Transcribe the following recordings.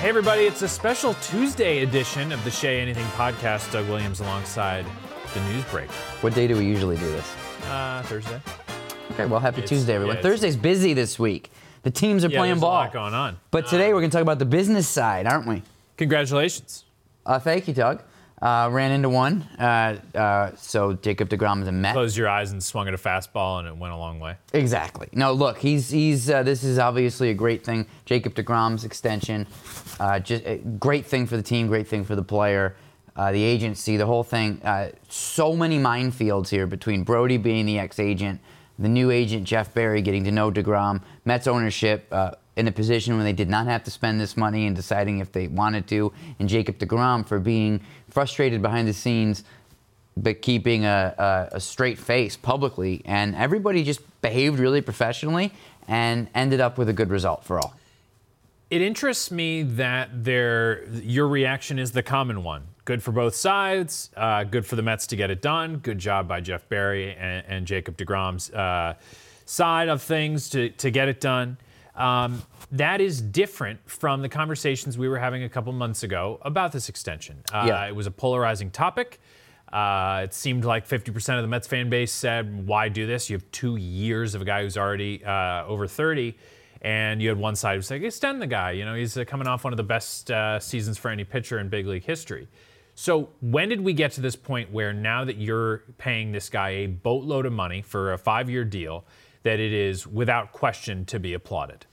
Hey, everybody, it's a special Tuesday edition of the Shea Anything podcast. Doug Williams alongside the news break. What day do we usually do this? Uh, Thursday. Okay, well, happy It's- Tuesday, everyone. yeah, it's- Thursday's busy this week. The teams are Yeah, playing there's ball. a lot going on. But today we're going to talk about the business side, aren't we? Congratulations. Uh, thank you, Doug. Uh, ran into one. Uh, uh, so Jacob DeGrom is a Met. Closed your eyes and swung at a fastball, and it went a long way. Exactly. No, look, he's he's. Uh, this is obviously a great thing. Jacob Degrom's extension, uh, just a great thing for the team, great thing for the player, uh, the agency, the whole thing. Uh, so many minefields here between Brodie being the ex-agent, the new agent Jeff Berry getting to know Degrom, Mets ownership. Uh, in a position where they did not have to spend this money and deciding if they wanted to, and Jacob DeGrom for being frustrated behind the scenes but keeping a, a, a straight face publicly. And everybody just behaved really professionally and ended up with a good result for all. It interests me that their your reaction is the common one. Good for both sides. Uh, good for the Mets to get it done. Good job by Jeff Berry and, and Jacob Degrom's uh, side of things to to get it done. Um, that is different from the conversations we were having a couple months ago about this extension. Uh, Yeah. It was a polarizing topic. Uh, it seemed like 50% of the Mets fan base said, "Why do this? You have two years of a guy who's already uh, over 30." and you had one side who was like, extend the guy. You know, he's uh, coming off one of the best uh, seasons for any pitcher in big league history. So when did we get to this point where now that you're paying this guy a boatload of money for a five-year deal, that it is without question to be applauded?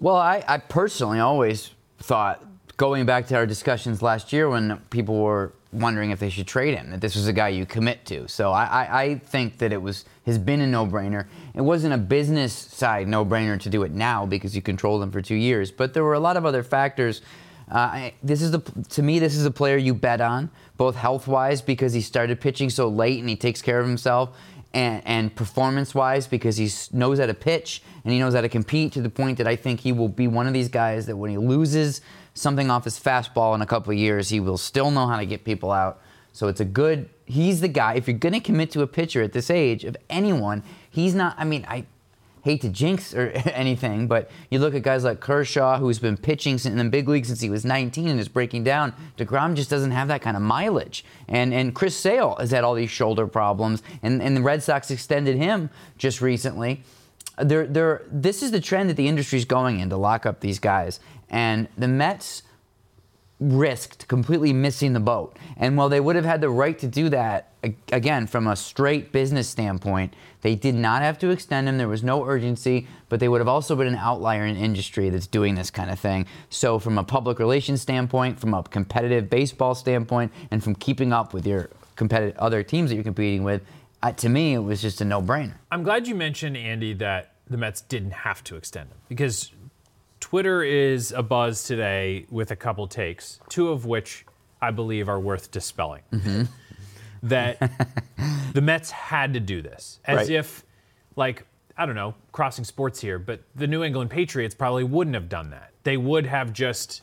Well, I, I personally always thought, going back to our discussions last year when people were wondering if they should trade him, that this was a guy you commit to. So I, I, I think that it was has been a no-brainer. It wasn't a business side no-brainer to do it now because you controlled him for two years, but there were a lot of other factors. Uh, I, this is the to me this is a player you bet on both health-wise because he started pitching so late and he takes care of himself, and, and performance-wise because he knows how to pitch and he knows how to compete to the point that I think he will be one of these guys that when he loses something off his fastball in a couple of years, he will still know how to get people out. So it's a good. He's the guy. If you're going to commit to a pitcher at this age of anyone, he's not. I mean, I hate to jinx or anything, but you look at guys like Kershaw, who's been pitching in the big league since he was 19 and is breaking down. Degrom just doesn't have that kind of mileage, and and Chris Sale has had all these shoulder problems, and and the Red Sox extended him just recently. They're, they're, this is the trend that the industry's going in to lock up these guys, and the Mets risked completely missing the boat. And while they would have had the right to do that, again, from a straight business standpoint, they did not have to extend him. There was no urgency, but they would have also been an outlier in industry that's doing this kind of thing. So, from a public relations standpoint, from a competitive baseball standpoint, and from keeping up with your competitive other teams that you're competing with, uh, to me, it was just a no-brainer. I'm glad you mentioned Andy that the Mets didn't have to extend him because Twitter is a buzz today with a couple takes, two of which I believe are worth dispelling. that the Mets had to do this, as Right. if, like, I don't know, crossing sports here, but the New England Patriots probably wouldn't have done that. They would have just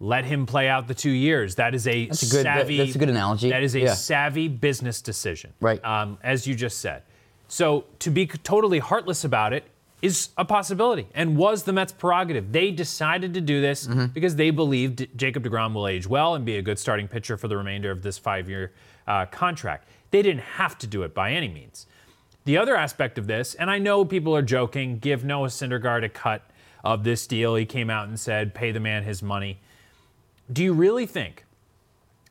let him play out the two years. That is a That's a good- that- savvy. that's a good analogy. That is a Yeah. savvy business decision, Right. Um, as you just said. So to be totally heartless about it is a possibility and was the Mets' prerogative. They decided to do this Mm-hmm. because they believed Jacob DeGrom will age well and be a good starting pitcher for the remainder of this five-year uh, contract. They didn't have to do it by any means. The other aspect of this, and I know people are joking, give Noah Syndergaard a cut of this deal. He came out and said, pay the man his money. Do you really think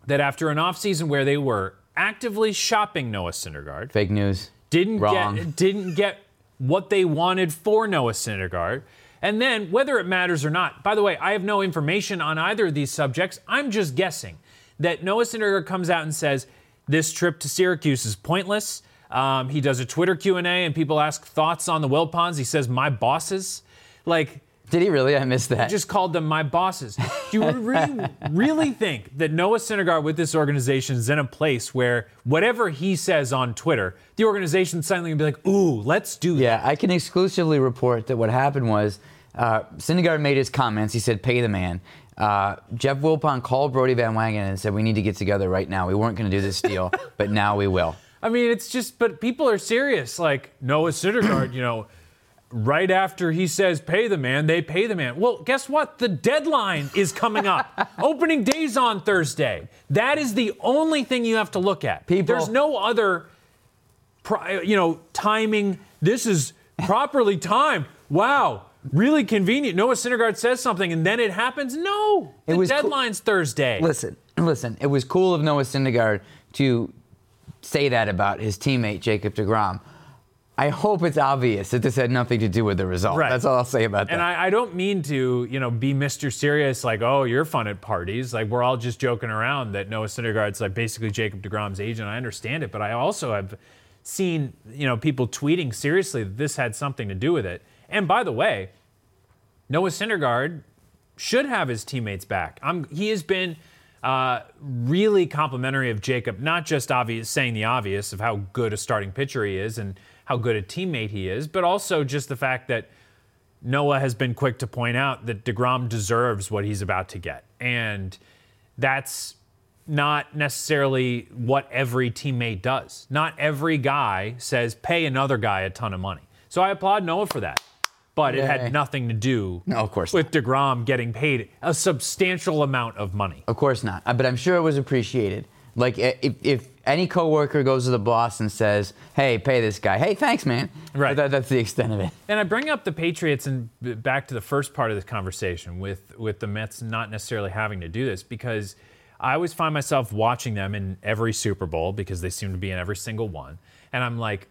that after an offseason where they were actively shopping Noah Syndergaard, Fake news. didn't Wrong. get didn't get what they wanted for Noah Syndergaard. And then whether it matters or not. By the way, I have no information on either of these subjects. I'm just guessing that Noah Syndergaard comes out and says this trip to Syracuse is pointless. Um, he does a Twitter Q and A, and people ask thoughts on the Wilpons. He says, "My bosses," like Did he really? I missed that. just called them my bosses. Do you really, really think that Noah Syndergaard with this organization is in a place where whatever he says on Twitter, the organization suddenly gonna be like, "Ooh, let's do that." Yeah, I can exclusively report that what happened was uh, Syndergaard made his comments. He said, "Pay the man." Uh, Jeff Wilpon called Brodie Van Wagenen and said, "We need to get together right now. We weren't going to do this deal, but now we will." I mean, it's just, but people are serious. Like Noah Syndergaard, you know, right after he says pay the man, they pay the man. Well, guess what? The deadline is coming up. Opening day's on Thursday. That is the only thing you have to look at. People- There's no other, you know, timing. This is properly timed. Wow. Really convenient. Noah Syndergaard says something and then it happens. No, the It was cool- deadline's Thursday. Listen, listen. It was cool of Noah Syndergaard to say that about his teammate Jacob Degrom. I hope it's obvious that this had nothing to do with the result. Right. That's all I'll say about that. And I, I don't mean to, you know, be Mr. Serious, like, oh, you're fun at parties. Like, we're all just joking around that Noah Syndergaard's like basically Jacob DeGrom's agent. I understand it, but I also have seen, you know, people tweeting seriously that this had something to do with it. And by the way, Noah Syndergaard should have his teammates back. I'm, he has been uh, really complimentary of Jacob, not just obvious saying the obvious of how good a starting pitcher he is and how good a teammate he is, but also just the fact that Noah has been quick to point out that DeGrom deserves what he's about to get. And that's not necessarily what every teammate does. Not every guy says, pay another guy a ton of money. So I applaud Noah for that. But it had nothing to do No, of course with DeGrom getting paid a substantial amount of money. Of course not. Uh, But I'm sure it was appreciated. Like eh, if, if any coworker goes to the boss and says, "Hey, pay this guy," hey, thanks, man. Right. That, that's the extent of it. And I bring up the Patriots and back to the first part of this conversation with with the Mets not necessarily having to do this because I always find myself watching them in every Super Bowl because they seem to be in every single one, and I'm like,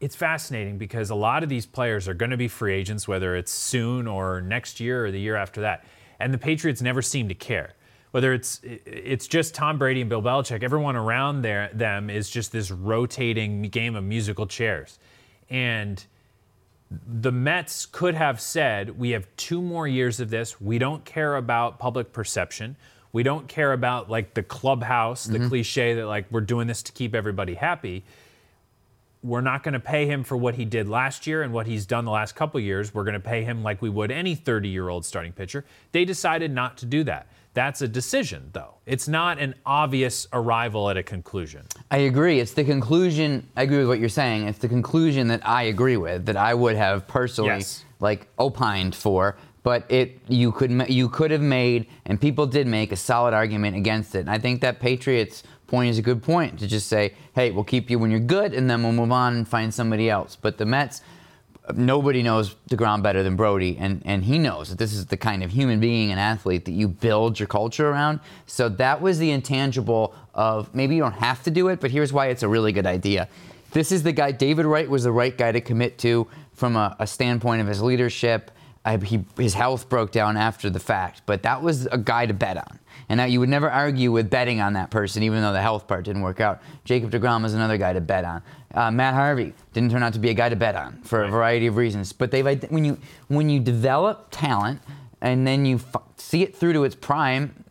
it's fascinating because a lot of these players are going to be free agents, whether it's soon or next year or the year after that, and the Patriots never seem to care. Whether it's it's just Tom Brady and Bill Belichick, everyone around there them is just this rotating game of musical chairs, and the Mets could have said, we have two more years of this. We don't care about public perception. We don't care about like the clubhouse, the mm-hmm. cliche that like we're doing this to keep everybody happy. We're not going to pay him for what he did last year and what he's done the last couple years. We're going to pay him like we would any 30 year old starting pitcher. They decided not to do that. That's a decision, though. It's not an obvious arrival at a conclusion. I agree. It's the conclusion. I agree with what you're saying. It's the conclusion that I agree with, that I would have personally Yes. like opined for. But it you could you could have made, and people did make a solid argument against it. And I think that Patriots point is a good point to just say, hey, we'll keep you when you're good, and then we'll move on and find somebody else. But the Mets. Nobody knows DeGrom better than Brodie, and, and he knows that this is the kind of human being and athlete that you build your culture around. So that was the intangible of maybe you don't have to do it, but here's why it's a really good idea. This is the guy, David Wright was the right guy to commit to from a, a standpoint of his leadership. I, he, his health broke down after the fact, but that was a guy to bet on. And now you would never argue with betting on that person, even though the health part didn't work out. Jacob DeGrom is another guy to bet on. Uh, Matt Harvey didn't turn out to be a guy to bet on for a variety of reasons. But they've when you when you develop talent and then you f- see it through to its prime,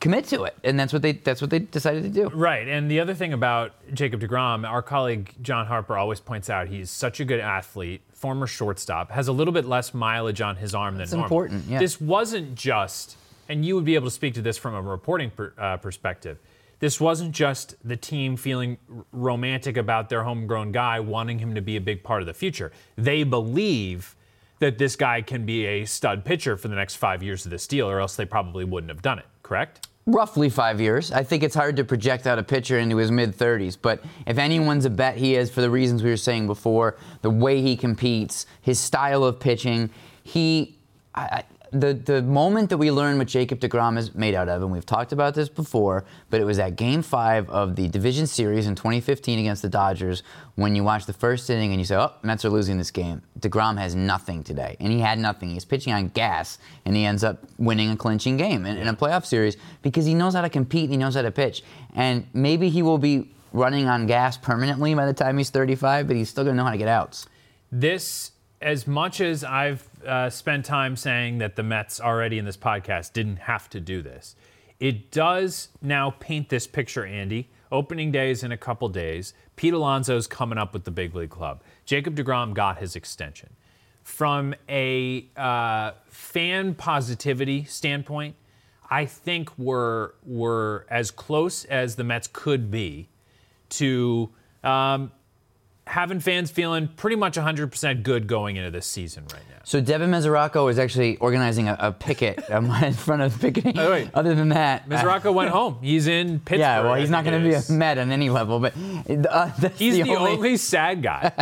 commit to it, and that's what they that's what they decided to do. Right. And the other thing about Jacob DeGrom, our colleague John Harper always points out he's such a good athlete, former shortstop, has a little bit less mileage on his arm That's than normal. important, yeah. This wasn't just, and you would be able to speak to this from a reporting per, uh, perspective. This wasn't just the team feeling romantic about their homegrown guy, wanting him to be a big part of the future. They believe that this guy can be a stud pitcher for the next five years of this deal, or else they probably wouldn't have done it, correct? Roughly five years. I think it's hard to project out a pitcher into his mid 30s, but if anyone's a bet, he is for the reasons we were saying before the way he competes, his style of pitching. He, I, the, the moment that we learned what Jacob DeGrom is made out of, and we've talked about this before, but it was at game five of the division series in 2015 against the Dodgers when you watch the first inning and you say, oh, Mets are losing this game. DeGrom has nothing today. And he had nothing. He's pitching on gas, and he ends up winning a clinching game in, in a playoff series because he knows how to compete and he knows how to pitch. And maybe he will be running on gas permanently by the time he's 35, but he's still going to know how to get outs. this, as much as I've uh, spent time saying that the Mets already in this podcast didn't have to do this, it does now paint this picture, Andy. Opening day is in a couple days. Pete Alonso's coming up with the big league club. Jacob DeGrom got his extension. From a uh, fan positivity standpoint, I think we're, we're as close as the Mets could be to um, having fans feeling pretty much 100% good going into this season right now. So Devin Mesoraco is actually organizing a, a picket um, in front of the picketing. Oh, wait. Other than that, Mesoraco went home. He's in Pittsburgh. yeah, well, he's not going to be a. Met on any level, but uh, He's the, only. only sad guy.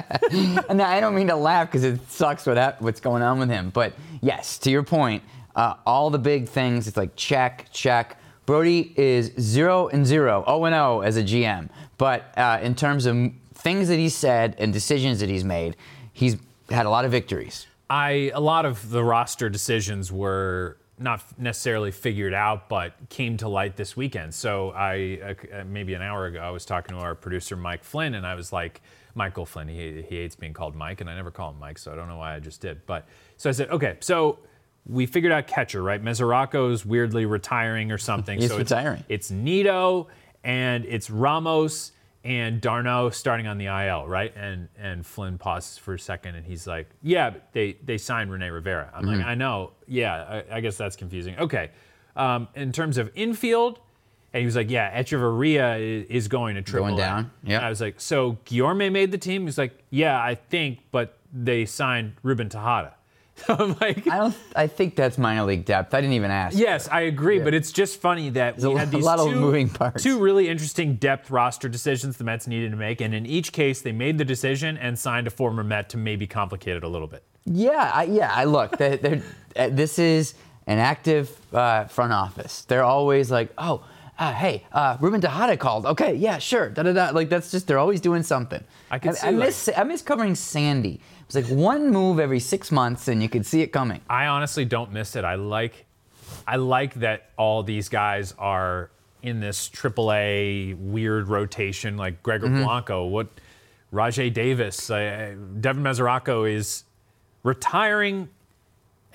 and I don't mean to laugh because it sucks what what's going on with him. But yes, to your point, uh, all the big things. It's like check, check. Brodie is zero and zero, zero and zero as a GM. But uh, in terms of things that he's said and decisions that he's made, he's had a lot of victories. I a lot of the roster decisions were not necessarily figured out, but came to light this weekend. So I uh, maybe an hour ago I was talking to our producer Mike Flynn, and I was like, Michael Flynn. He he hates being called Mike, and I never call him Mike, so I don't know why I just did. But so I said, okay, so. We figured out catcher, right? Mesoraco's weirdly retiring or something. He's so retiring. It's, it's Nido and it's Ramos and d'Arnaud starting on the IL, right? And and Flynn pauses for a second and he's like, "Yeah, but they they signed Rene Rivera." I'm Mm-hmm. like, "I know. Yeah, I, I guess that's confusing." Okay, um, in terms of infield, and he was like, "Yeah, Hechavarria is, is going to triple Going down, yeah. I was like, "So Guillorme made the team?" He's like, "Yeah, I think, but they signed Ruben Tejada." So I'm like, I don't. I think that's minor league depth. I didn't even ask. Yes, I agree, but it's just funny that we had these two, two really interesting depth roster decisions the Mets needed to make, and in each case, they made the decision and signed a former Met to maybe complicate it a little bit. Yeah, I, yeah. I look. They're, they're, uh, this is an active uh, front office. They're always like, oh, uh, hey, uh, Ruben Tejada called. Okay, yeah, sure. Da da da. Like that's just they're always doing something. I could I, see, I miss I miss covering Sandy. It was like one move every six months, and you could see it coming. I honestly don't miss it. I like, I like that all these guys are in this AAA weird rotation, like Gregor Mm-hmm. Blanco, what, Rajai Davis, uh, Devin Mesoraco is retiring,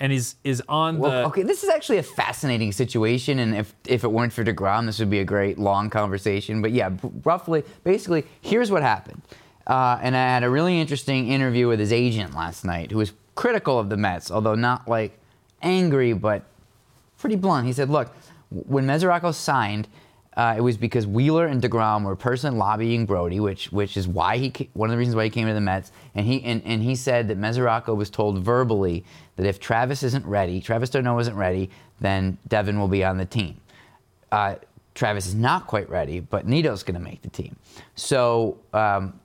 and is is on Well, the. okay, this is actually a fascinating situation, and if if it weren't for Degrom, this would be a great long conversation. But yeah, b- roughly, basically, here's what happened. Uh, and I had a really interesting interview with his agent last night, who was critical of the Mets, although not like angry, but pretty blunt. He said, "Look, when Mesoraco signed." Uh, it was because Wheeler and Degrom were personally lobbying Brodie, which which is why he one of the reasons why he came to the Mets. And he and, and he said that Mesoraco was told verbally that if Travis isn't ready, Travis d'Arnaud isn't ready, then Devin will be on the team. Uh, Travis is not quite ready, but Nido's going to make the team. So um,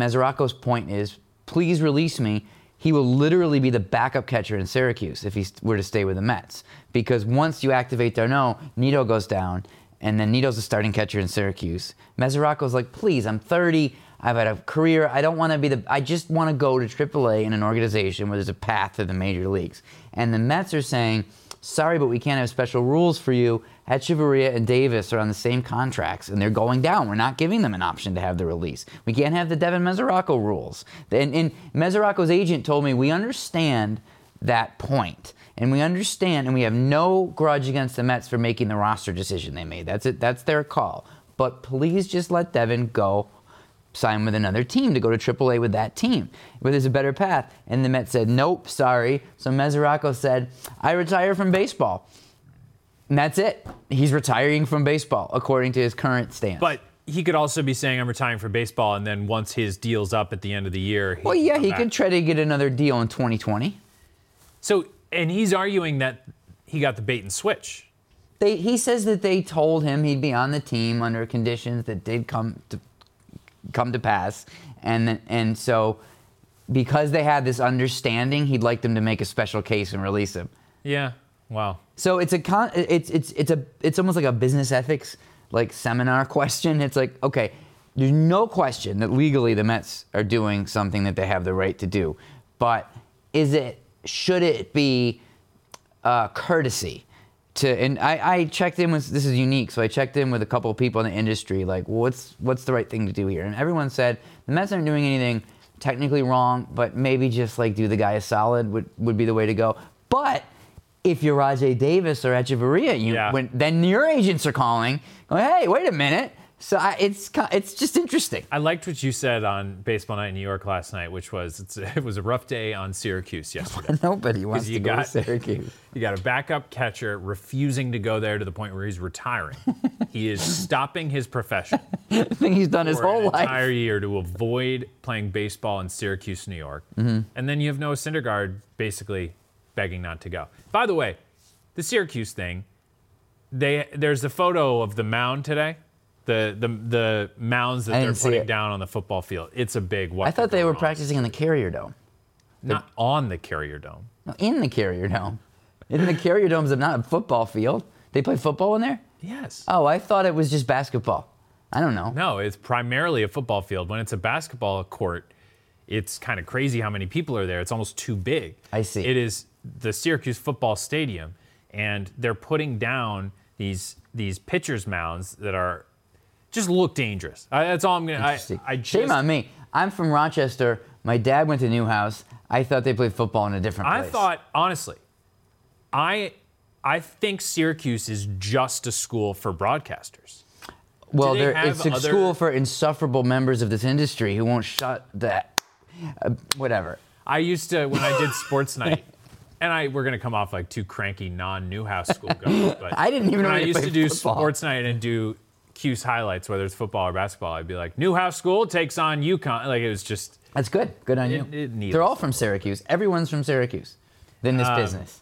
Mesoraco's point is, please release me. He will literally be the backup catcher in Syracuse if he were to stay with the Mets. Because once you activate d'Arnaud, Nido goes down, and then Nido's the starting catcher in Syracuse. Mesoraco's like, please, I'm 30. I've had a career. I don't want to be the. I just want to go to AAA in an organization where there's a path to the major leagues. And the Mets are saying, sorry, but we can't have special rules for you. Hechavarria and Davis are on the same contracts, and they're going down. We're not giving them an option to have the release. We can't have the Devin Mesoraco rules. And, and Mesoraco's agent told me we understand that point, and we understand, and we have no grudge against the Mets for making the roster decision they made. That's it. That's their call. But please just let Devin go sign with another team to go to AAA with that team, where there's a better path. And the Mets said, nope, sorry. So Mesoraco said, I retire from baseball. And that's it. He's retiring from baseball, according to his current stance. But he could also be saying, "I'm retiring from baseball," and then once his deal's up at the end of the year, well, yeah, he back. could try to get another deal in 2020. So, and he's arguing that he got the bait and switch. They, he says that they told him he'd be on the team under conditions that did come to come to pass, and and so because they had this understanding, he'd like them to make a special case and release him. Yeah. Wow. So it's a con- it's it's it's a it's almost like a business ethics like seminar question. It's like okay, there's no question that legally the Mets are doing something that they have the right to do, but is it should it be uh, courtesy to? And I, I checked in with this is unique, so I checked in with a couple of people in the industry like what's what's the right thing to do here, and everyone said the Mets aren't doing anything technically wrong, but maybe just like do the guy a solid would would be the way to go, but if you're Rajai Davis or Hechavarria, you Yeah. when then your agents are calling, going, hey, wait a minute, So I, it's it's just interesting. I liked what you said on Baseball Night in New York last night, which was it's, it was a rough day on Syracuse yesterday. Nobody wants to go to Syracuse. You got a backup catcher refusing to go there to the point where he's retiring. he is stopping his profession I think he's done his whole life. entire year to avoid playing baseball in Syracuse, New York. Mm-hmm. And then you have Noah Syndergaard basically begging not to go. By the way, the Syracuse thing, they there's a photo of the mound today. The the the mounds that I they're putting down on the football field. It's a big what I thought they were wrong. practicing in the Carrier Dome. not on the Carrier Dome. No, in the Carrier Dome. In the Carrier Dome's not a football field. They play football in there? Yes. Oh, I thought it was just basketball. I don't know. No, it's primarily a football field. When it's a basketball court, it's kind of crazy how many people are there. It's almost too big. I see. It is the Syracuse football stadium, and they're putting down these these pitchers mounds that are just look dangerous. I, that's all I'm gonna. I, I just, Shame on me. I'm from Rochester. My dad went to Newhouse. I thought they played football in a different I thought honestly, I I think Syracuse is just a school for broadcasters. well, it's a other- school for insufferable members of this industry who won't shut that. Uh, whatever. I used to when I did sports night, and I we're gonna come off like two cranky non-Newhouse school guys, but I didn't even know I used to do football. sports night and do Q's highlights, whether it's football or basketball, I'd be like, Newhouse School takes on UConn. Like it was just That's good. Good on you. It- it They're all from Syracuse. Everyone's from Syracuse in Um, this business.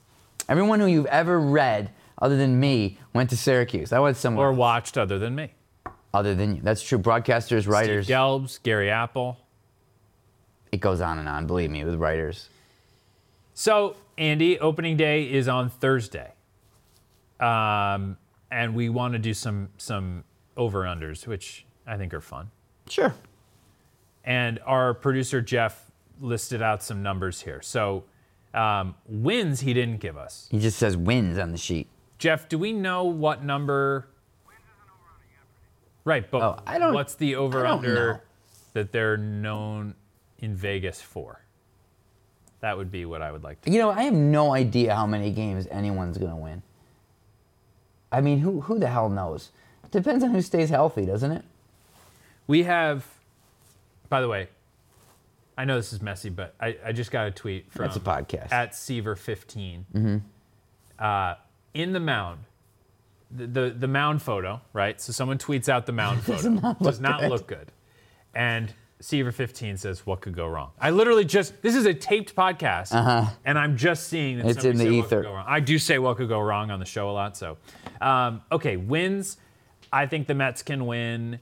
Everyone who you've ever read, other than me, went to Syracuse. I went somewhere or watched other than me. other than you. That's true. Broadcasters, writers. Steve Gelbs, Gary Apple. It goes on and on. Believe me, with writers. So Andy, opening day is on Thursday, um, and we want to do some some over unders, which I think are fun. Sure. and our producer Jeff listed out some numbers here. So um, wins he didn't give us. He just says wins on the sheet. Jeff, do we know what number? Right, but Oh, I don't- what's the over under that they're known in Vegas for? That would be what I would like to. You know, I have no idea how many games anyone's going to win. I mean, who who the hell knows? Depends on who stays healthy, doesn't it? We have, by the way, I know this is messy, but I, I just got a tweet from That's a podcast. at Seaver15. mm-hmm. Uh, in the mound, the, the the mound photo, right? So someone tweets out the mound photo. Does not good. look good. And Seaver15 says, "What could go wrong?" I literally just this is a taped podcast, and I'm just seeing that Uh-huh. It's in the said what could ether. go wrong. I do say what could go wrong on the show a lot. So, um, okay, wins. I think the Mets can win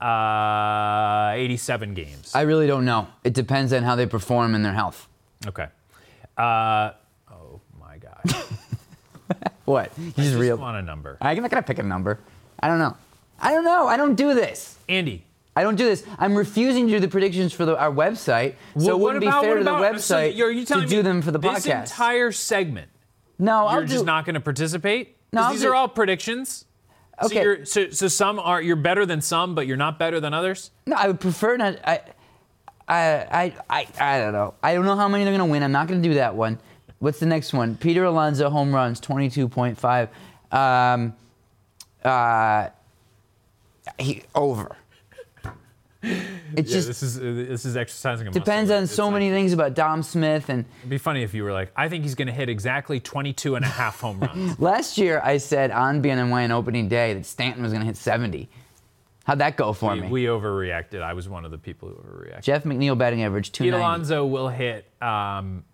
uh, 87 games. I really don't know. It depends on how they perform and their health. Okay. Uh, oh my God. What? You just Just real. want a number. I'm not gonna pick a number. I don't know. I don't know. I don't do this. Andy. I don't do this. I'm refusing to do the predictions for the, our website, so it what wouldn't about- be fair to the about- so website you're- you to do them for the this podcast. entire segment, no, you're I'll just do, not going to participate. No, these do- are all predictions. So, Okay. you're, so, so some are you're better than some, but you're not better than others. No, I would prefer not. I, I, I, I, I don't know. I don't know how many they're gonna win. I'm not gonna do that one. What's the next one? Peter Alonso home runs, 22.5. Um, uh, he over. It Yeah, just this is uh, this is exercising a muscle. depends on It's so like- many things about Dom Smith. And It'd be funny if you were like, I think he's going to hit exactly 22 and a half home runs. last year I said on BNNY on opening day that Stanton was gonna hit 70. How'd that go for we, me? we overreacted. I was one of the people who overreacted. Jeff McNeil batting average Pete 290. Alonso will hit. Um,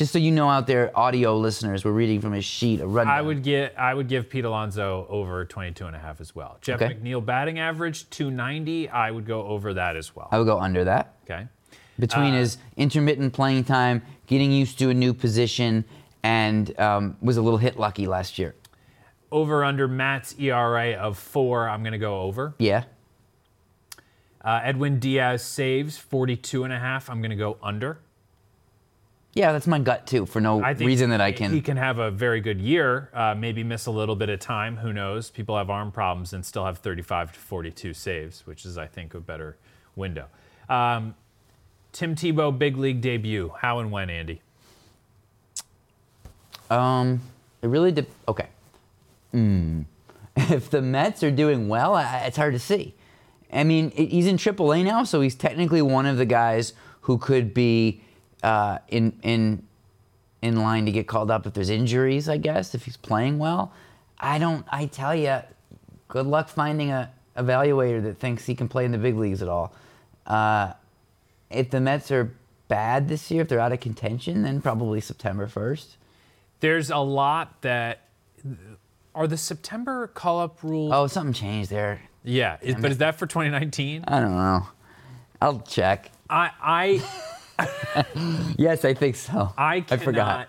Just so you know out there, audio listeners, we're reading from his sheet. A rundown. I would get. I would give Pete Alonso over 22 and a half as well. Jeff Okay. McNeil batting average 290. I would go over that as well. I would go under that. Okay. between Uh, his intermittent playing time, getting used to a new position, and um, was a little hit lucky last year. Over under Matz ERA of four. I'm going to go over. Yeah. Uh, Edwin Diaz saves 42 and a half. I'm going to go under. Yeah, that's my gut too, for no reason that I can. He can. have a very good year. Uh, maybe miss a little bit of time. Who knows? People have arm problems and still have 35 to 42 saves, which is, I think, a better window. Um, Tim Tebow big league debut. How and when, Andy? Um, it really did. Okay. Mm. If the Mets are doing well, I, it's hard to see. I mean, i- he's in AAA now, so he's technically one of the guys who could be uh, in in in line to get called up if there's injuries. I guess if he's playing well. I don't. I tell you, good luck finding a evaluator that thinks he can play in the big leagues at all. Uh, if the Mets are bad this year, if they're out of contention, then probably September first. There's a lot that are the September call up rules. Oh, something changed there. yeah, is, but is that for 2019? I don't know. I'll check. I I Yes, I think so. I cannot, forgot.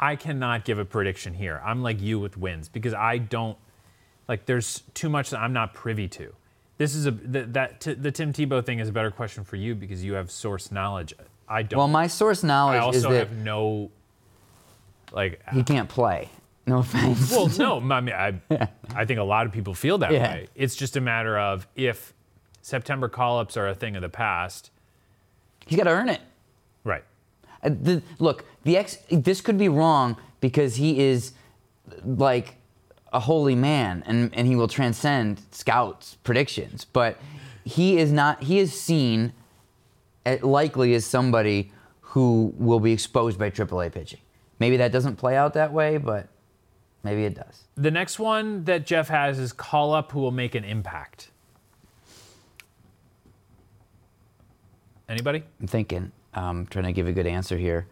I cannot give a prediction here. I'm like you with wins because I don't like. There's too much that I'm not privy to. This is a th- that t- the Tim Tebow thing is a better question for you because you have source knowledge. I don't. Well, my source I knowledge is also that have no like. he can't play. No offense. Well, no, I mean, I, I think a lot of people feel that Yeah. way. It's just a matter of if September call-ups are a thing of the past, He's got to earn it. right? Uh, the, look, the ex. This could be wrong because he is like a holy man, and and he will transcend scouts' predictions. But he is not. He is seen at, likely as somebody who will be exposed by AAA pitching. Maybe that doesn't play out that way, but maybe it does. The next one that Jeff has is call-up who will make an impact. Anybody? I'm thinking, um, trying to give a good answer here.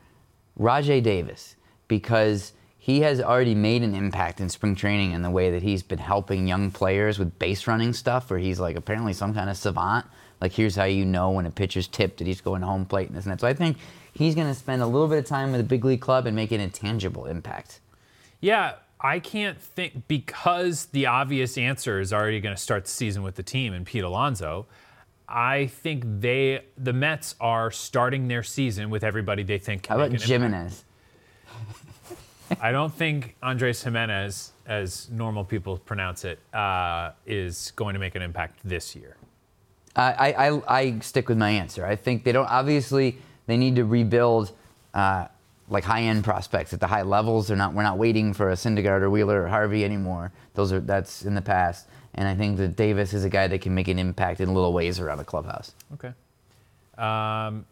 Rajai Davis, because he has already made an impact in spring training in the way that he's been helping young players with base running stuff, where he's like apparently some kind of savant. Like, here's how you know when a pitcher's tipped that he's going home plate and this and that. So I think he's going to spend a little bit of time with a big league club and make an intangible impact. Yeah, I can't think because the obvious answer is already going to start the season with the team and Pete Alonso. I think they, the Mets, are starting their season with everybody they think How about make an impact. Gimenez? I don't think Andres Gimenez, as normal people pronounce it, uh, is going to make an impact this year. I, I, I stick with my answer. I think they don't. Obviously, they need to rebuild uh, like high-end prospects at the high levels. They're not. We're not waiting for a Syndergaard or Wheeler or Harvey anymore. Those are that's in the past. And I think that Davis is a guy that can make an impact in little ways around the clubhouse. Okay. Um,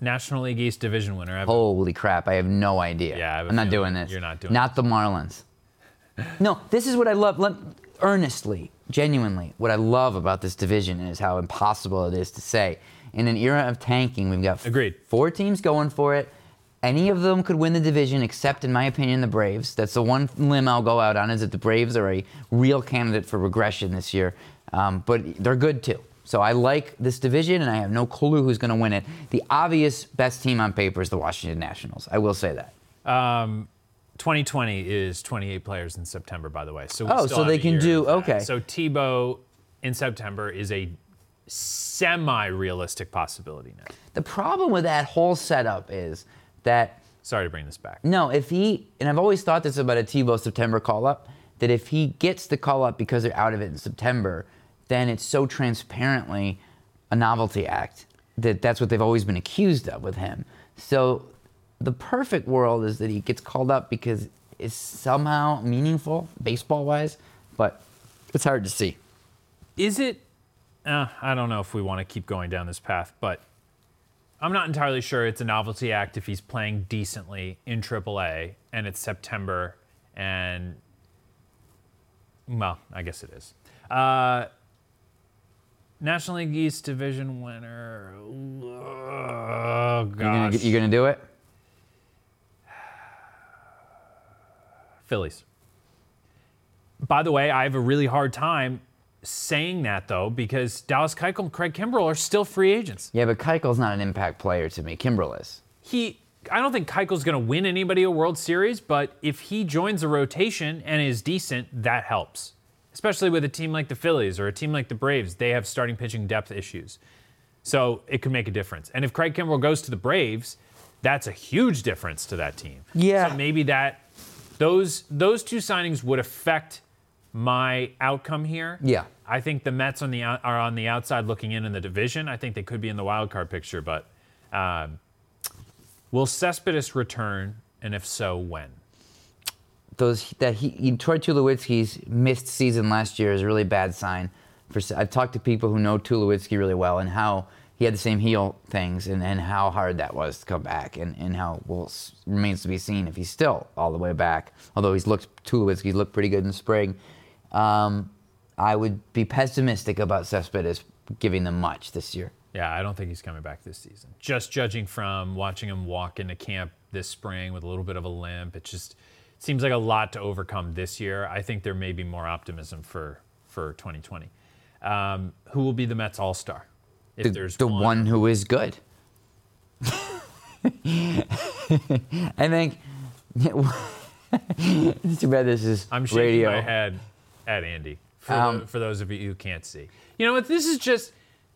National League East division winner. Evan. Holy crap! I have no idea. Yeah, I have a I'm not doing this. you're not doing Not the Marlins. no, this is what I love. Let, earnestly, genuinely, what I love about this division is how impossible it is to say. In an era of tanking, we've got Agreed. four teams going for it. Any of them could win the division, except, in my opinion, the Braves. That's the one limb I'll go out on is that the Braves are a real candidate for regression this year. Um, but they're good too. So I like this division, and I have no clue who's going to win it. The obvious best team on paper is the Washington Nationals. I will say that. Um, 2020 is 28 players in September, by the way. So Oh, so they can do- okay. So Tebow in September is a semi-realistic possibility now. The problem with that whole setup is that Sorry to bring this back. no, if he and I've always thought this about a Tebow September call up, that if he gets the call up because they're out of it in September, then it's so transparently a novelty act that that's what they've always been accused of with him. So the perfect world is that he gets called up because it's somehow meaningful baseball wise, but it's hard to see. Is it? Uh, I don't know if we want to keep going down this path, but I'm not entirely sure it's a novelty act if he's playing decently in AAA and it's September and well, I guess it is. Uh, National League East division winner. Oh You're gonna, you're gonna do it? Phillies. By the way, I have a really hard time saying that though because Dallas Keuchel and Craig Kimbrel are still free agents. Yeah, but Keuchel's not an impact player to me. Kimbrel is. He, I don't think Keuchel's going to win anybody a World Series, but if he joins a rotation and is decent, that helps. Especially with a team like the Phillies or a team like the Braves, they have starting pitching depth issues. So it could make a difference. And if Craig Kimbrel goes to the Braves, that's a huge difference to that team. Yeah. So maybe that those those two signings would affect my outcome here. Yeah. I think the Mets on the are on the outside looking in in the division. I think they could be in the wild card picture, but um, will Cespedes return, and if so, when? those that he, he Troy Tulowitzki's missed season last year is a really bad sign. For I've talked to people who know Tulowitzki really well and how he had the same heel things and, and how hard that was to come back and, and how well remains to be seen if he's still all the way back. Although he's looked Tulowitzki looked pretty good in spring. Um, I would be pessimistic about Cespedes giving them much this year. Yeah, I don't think he's coming back this season. Just judging from watching him walk into camp this spring with a little bit of a limp, it just seems like a lot to overcome this year. I think there may be more optimism for for 2020. Um, who will be the Mets All Star? If The, there's the one who is good. I think. it's too bad this is I'm shaking radio. my head at Andy. For, Um, tho- for those of you who can't see, you know what? This is just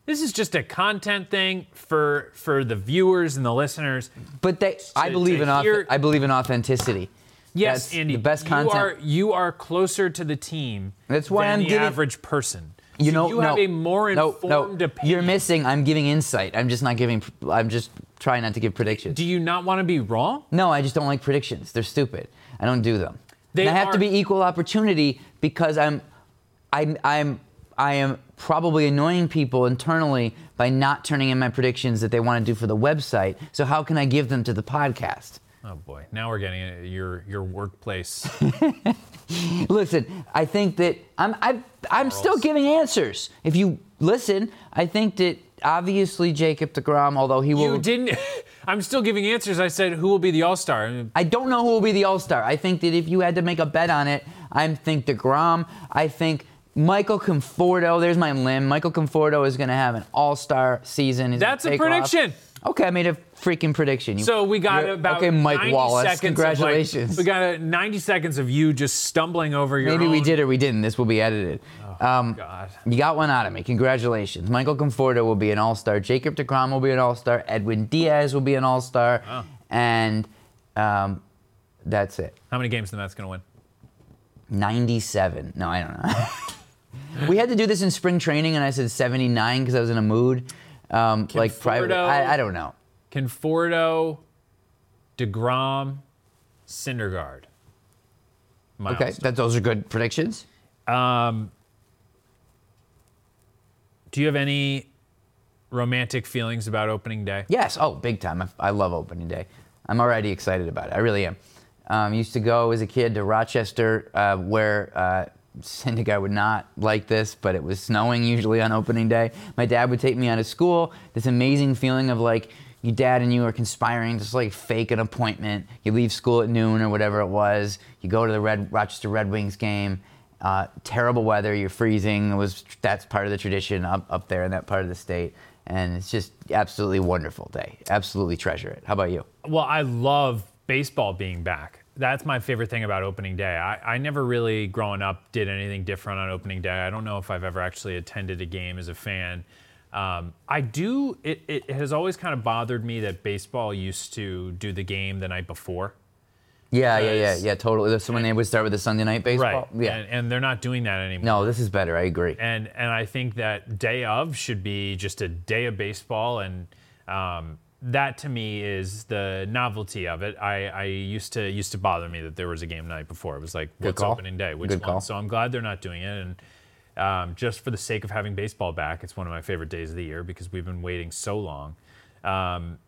this is just a content thing for for the viewers and the listeners. But they, I believe in hear- I believe in authenticity. Yes, That's Andy. the best you content. Are, you are closer to the team. That's why than I'm the giving- average person. You So know, you no, have a more no, informed no, opinion. You're missing. I'm giving insight. I'm just not giving. I'm just trying not to give predictions. Do you not want to be wrong? No, I just don't like predictions. They're stupid. I don't do them. They and I have to be equal opportunity because I'm, I'm, I'm, I am probably annoying people internally by not turning in my predictions that they want to do for the website. So how can I give them to the podcast? Oh boy, now we're getting uh, your your workplace. Listen, I think that I'm I, I'm still giving answers. If you listen, I think that obviously Jacob Degrom, although he will, you didn't. I'm still giving answers. I said who will be the All Star. I don't know who will be the All Star. I think that if you had to make a bet on it, I think DeGrom. I think Michael Conforto. There's my limb. Michael Conforto is going to have an All Star season. He's That's a take off. prediction. Okay, I made a freaking prediction. You- So we got about okay, Mike 90 Wallace. seconds. Congratulations. Like, we got uh, 90 seconds of you just stumbling over your. Maybe we did or we didn't. This will be edited. um, God. You got one out of me. Congratulations. Michael Conforto will be an All Star. Jacob DeGrom will be an All Star. Edwin Diaz will be an All Star. Wow. And um, that's it. How many games the Mets gonna win? 97. No, I don't know. we had to do this in spring training, and I said 79 because I was in a mood. Um, like private. I, I don't know. Conforto, Degrom, Syndergaard. Okay, that those are good predictions. Um, do you have any romantic feelings about opening day? Yes. Oh, big time. I, I love opening day. I'm already excited about it. I really am. Um, used to go as a kid to Rochester, uh, where uh, Syndergaard would not like this, but it was snowing usually on opening day. My dad would take me out of school. This amazing feeling of like your dad and you are conspiring, just like fake an appointment. You leave school at noon or whatever it was. You go to the Red Rochester Red Wings game. Uh, terrible weather. You're freezing. It was that's part of the tradition up up there in that part of the state, and it's just absolutely wonderful day. Absolutely treasure it. How about you? Well, I love baseball being back. That's my favorite thing about opening day. I, I never really, growing up, did anything different on opening day. I don't know if I've ever actually attended a game as a fan. Um, I do, it, it has always kind of bothered me that baseball used to do the game the night before. Yeah, yeah, yeah, yeah. Totally. So when they would start with the Sunday night baseball. Right. Yeah. And, and they're not doing that anymore. no, this is better. I agree. and and I think that day of should be just a day of baseball, and um, that to me is the novelty of it. I, I used to used to bother me that there was a game night before. It was like, what's call. opening day? Which Good one? call. So I'm glad they're not doing it, and um, just for the sake of having baseball back, it's one of my favorite days of the year because we've been waiting so long. Um,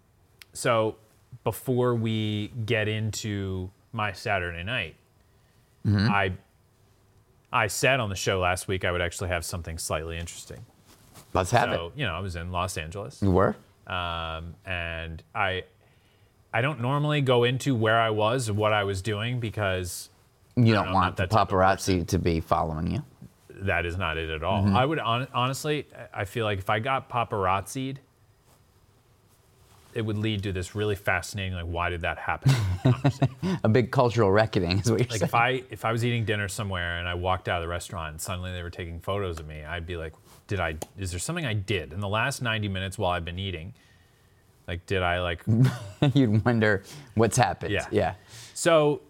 so before we get into my Saturday night, Mm-hmm. I I said on the show last week I would actually have something slightly interesting. Let's have it. You know, I was in Los Angeles. You were? Um, and I I don't normally go into where I was or what I was doing because You don't I'm want the that type of paparazzi to be following you. that is not it at all. Mm-hmm. I would hon- honestly, I feel like if I got paparazzi'd, it would lead to this really fascinating, like, why did that happen? A big cultural reckoning is what you're like saying. if I if I was eating dinner somewhere and I walked out of the restaurant and suddenly they were taking photos of me, I'd be like, did I? Is there something I did in the last 90 minutes while I've been eating? Like, did I like? You'd wonder what's happened. Yeah. Yeah. So,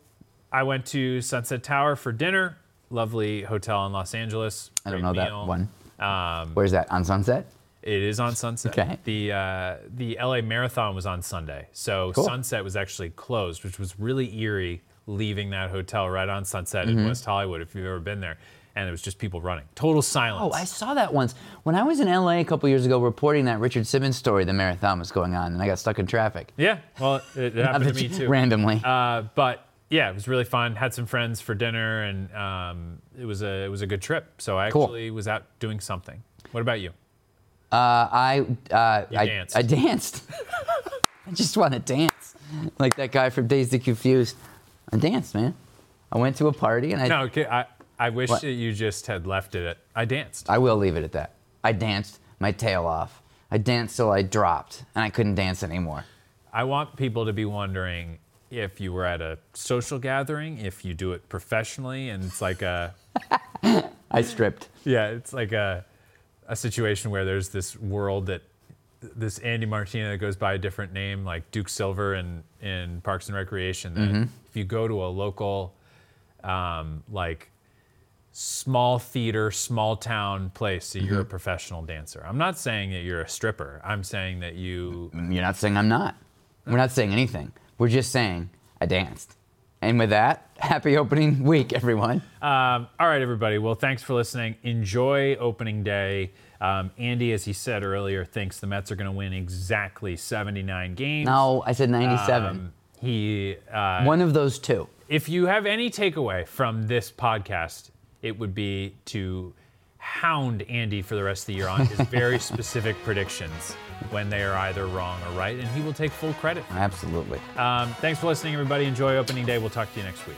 I went to Sunset Tower for dinner. Lovely hotel in Los Angeles. I don't know meal. that one. Um, Where's that? On Sunset? It is on Sunset. Okay. The uh, the LA Marathon was on Sunday, so Cool. Sunset was actually closed, which was really eerie. Leaving that hotel right on Sunset Mm-hmm. in West Hollywood, if you've ever been there, and it was just people running. Total silence. Oh, I saw that once. When I was in LA a couple years ago reporting that Richard Simmons story, the marathon was going on, and I got stuck in traffic. yeah, well, it, it happened to me too. Randomly. Uh, but yeah, it was really fun. Had some friends for dinner, and um, it was a it was a good trip. So I Cool. actually was out doing something. What about you? Uh, I, uh, I danced. I danced. I just want to dance, like that guy from Dazed and Confused. I danced, man. I went to a party and I. No, okay, I I wish What? that you just had left it at I danced. I will leave it at that. I danced my tail off. I danced till I dropped, and I couldn't dance anymore. I want people to be wondering if you were at a social gathering, if you do it professionally, and it's like a I stripped. yeah, it's like a a situation where there's this world that this Andy Martina that goes by a different name, like Duke Silver in in Parks and Recreation. That if you go to a local, um, like small theater, small town place, that you're a professional dancer. I'm not saying that you're a stripper. I'm saying that you You're not saying I'm not. We're not saying anything. We're just saying I danced. And with that, happy opening week, everyone. Um, all right, everybody. Well, thanks for listening. Enjoy opening day. Um, Andy, as he said earlier, thinks the Mets are going to win exactly 79 games. No, I said 97. Um, he, uh, One of those two. if you have any takeaway from this podcast, it would be to hound Andy for the rest of the year on his very specific predictions when they are either wrong or right, and he will take full credit. Absolutely. Um, thanks for listening, everybody. Enjoy opening day. We'll talk to you next week.